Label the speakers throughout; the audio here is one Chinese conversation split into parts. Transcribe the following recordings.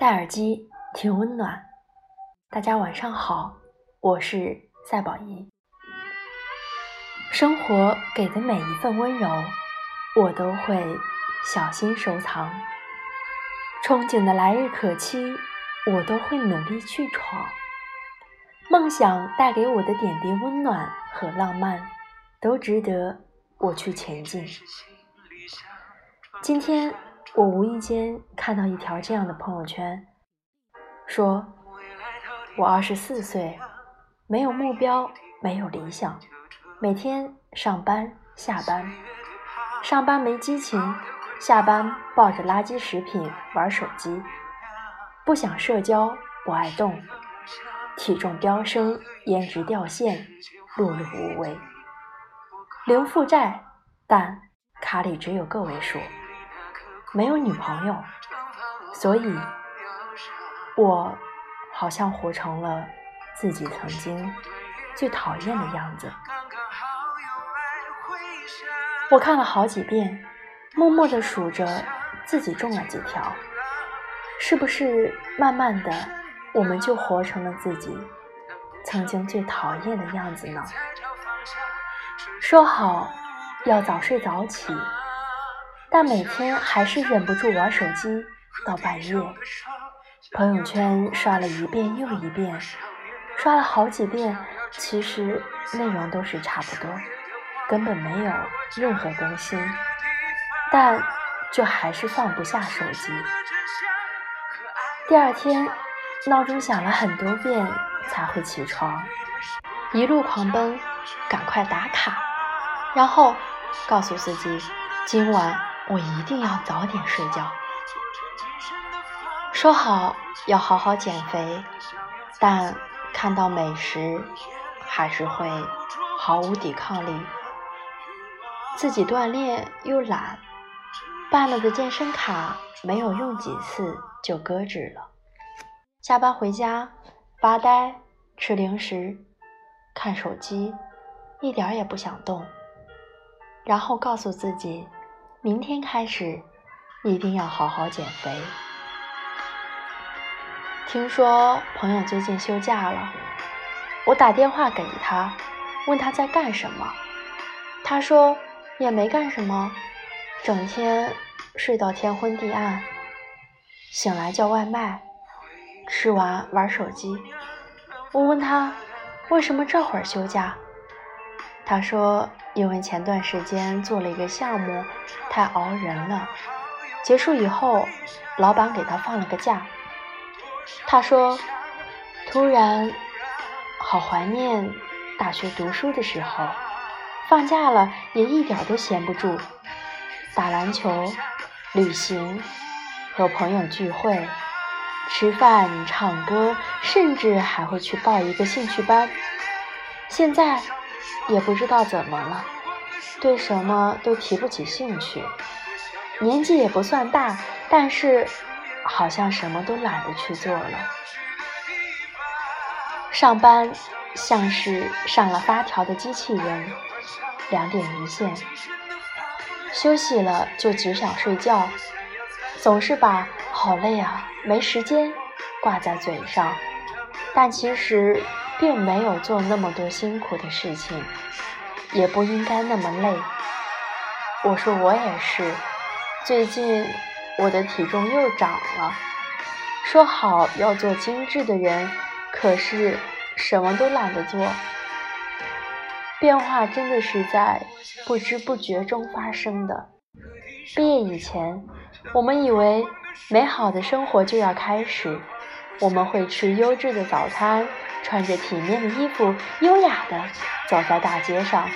Speaker 1: 戴耳机听温暖，大家晚上好，我是赛宝仪。生活给的每一份温柔，我都会小心收藏。憧憬的来日可期，我都会努力去闯。梦想带给我的点滴温暖和浪漫，都值得我去前进。今天。我无意间看到一条这样的朋友圈，说：“我二十四岁，没有目标，没有理想，每天上班下班，上班没激情，下班抱着垃圾食品玩手机，不想社交，不爱动，体重飙升，颜值掉线，碌碌无为，零负债，但卡里只有个位数。”没有女朋友，所以，我好像活成了自己曾经最讨厌的样子。我看了好几遍，默默地数着自己中了几条。是不是慢慢的，我们就活成了自己曾经最讨厌的样子呢？说好要早睡早起。但每天还是忍不住玩手机到半夜，朋友圈刷了一遍又一遍，刷了好几遍，其实内容都是差不多，根本没有任何更新，但就还是放不下手机。第二天，闹钟响了很多遍才会起床，一路狂奔，赶快打卡，然后告诉自己今晚。我一定要早点睡觉。说好要好好减肥，但看到美食还是会毫无抵抗力。自己锻炼又懒，办了的健身卡没有用几次就搁置了。下班回家发呆、吃零食、看手机，一点也不想动。然后告诉自己。明天开始，一定要好好减肥。听说朋友最近休假了，我打电话给他，问他在干什么。他说也没干什么，整天睡到天昏地暗，醒来叫外卖，吃完玩手机。我问他为什么这会儿休假，他说。因为前段时间做了一个项目，太熬人了。结束以后，老板给他放了个假。他说：“突然好怀念大学读书的时候，放假了也一点都闲不住，打篮球、旅行、和朋友聚会、吃饭、唱歌，甚至还会去报一个兴趣班。现在。”也不知道怎么了，对什么都提不起兴趣。年纪也不算大，但是好像什么都懒得去做了。上班像是上了发条的机器人，两点一线。休息了就只想睡觉，总是把“好累啊，没时间”挂在嘴上，但其实。并没有做那么多辛苦的事情，也不应该那么累。我说我也是，最近我的体重又涨了。说好要做精致的人，可是什么都懒得做。变化真的是在不知不觉中发生的。毕业以前，我们以为美好的生活就要开始，我们会吃优质的早餐。穿着体面的衣服，优雅地走在大街上，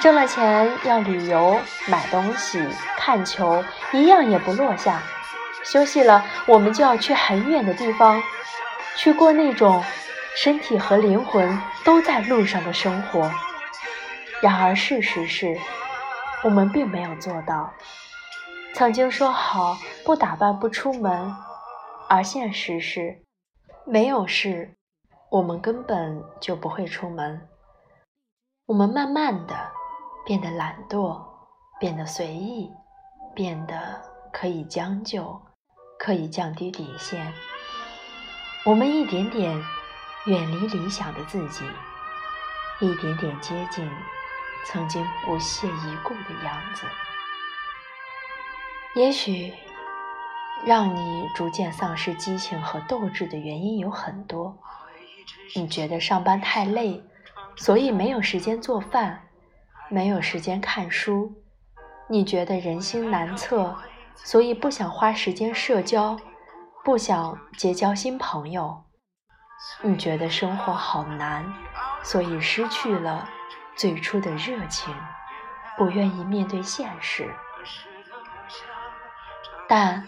Speaker 1: 挣了钱要旅游、买东西、看球，一样也不落下。休息了，我们就要去很远的地方，去过那种身体和灵魂都在路上的生活。然而，事实是我们并没有做到。曾经说好不打扮不出门，而现实是没有事。我们根本就不会出门，我们慢慢的变得懒惰，变得随意，变得可以将就，可以降低底线。我们一点点远离理想的自己，一点点接近曾经不屑一顾的样子。也许，让你逐渐丧失激情和斗志的原因有很多。你觉得上班太累，所以没有时间做饭，没有时间看书；你觉得人心难测，所以不想花时间社交，不想结交新朋友；你觉得生活好难，所以失去了最初的热情，不愿意面对现实。但，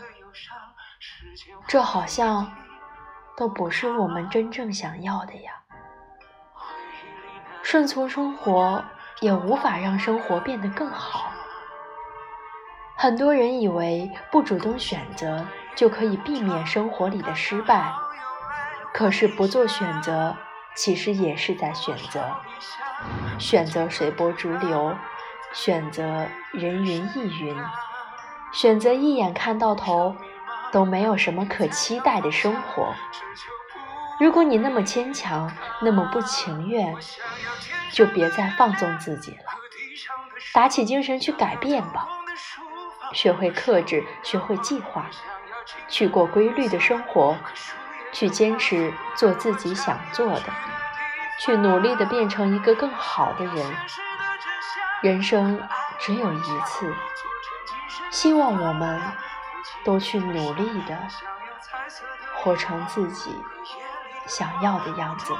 Speaker 1: 这好像都不是我们真正想要的呀。顺从生活也无法让生活变得更好。很多人以为不主动选择就可以避免生活里的失败，可是不做选择，其实也是在选择。选择随波逐流，选择人云亦云。选择一眼看到头，都没有什么可期待的生活。如果你那么坚强，那么不情愿，就别再放纵自己了，打起精神去改变吧。学会克制，学会计划，去过规律的生活，去坚持做自己想做的，去努力的变成一个更好的人。人生只有一次。希望我们都去努力的活成自己想要的样子。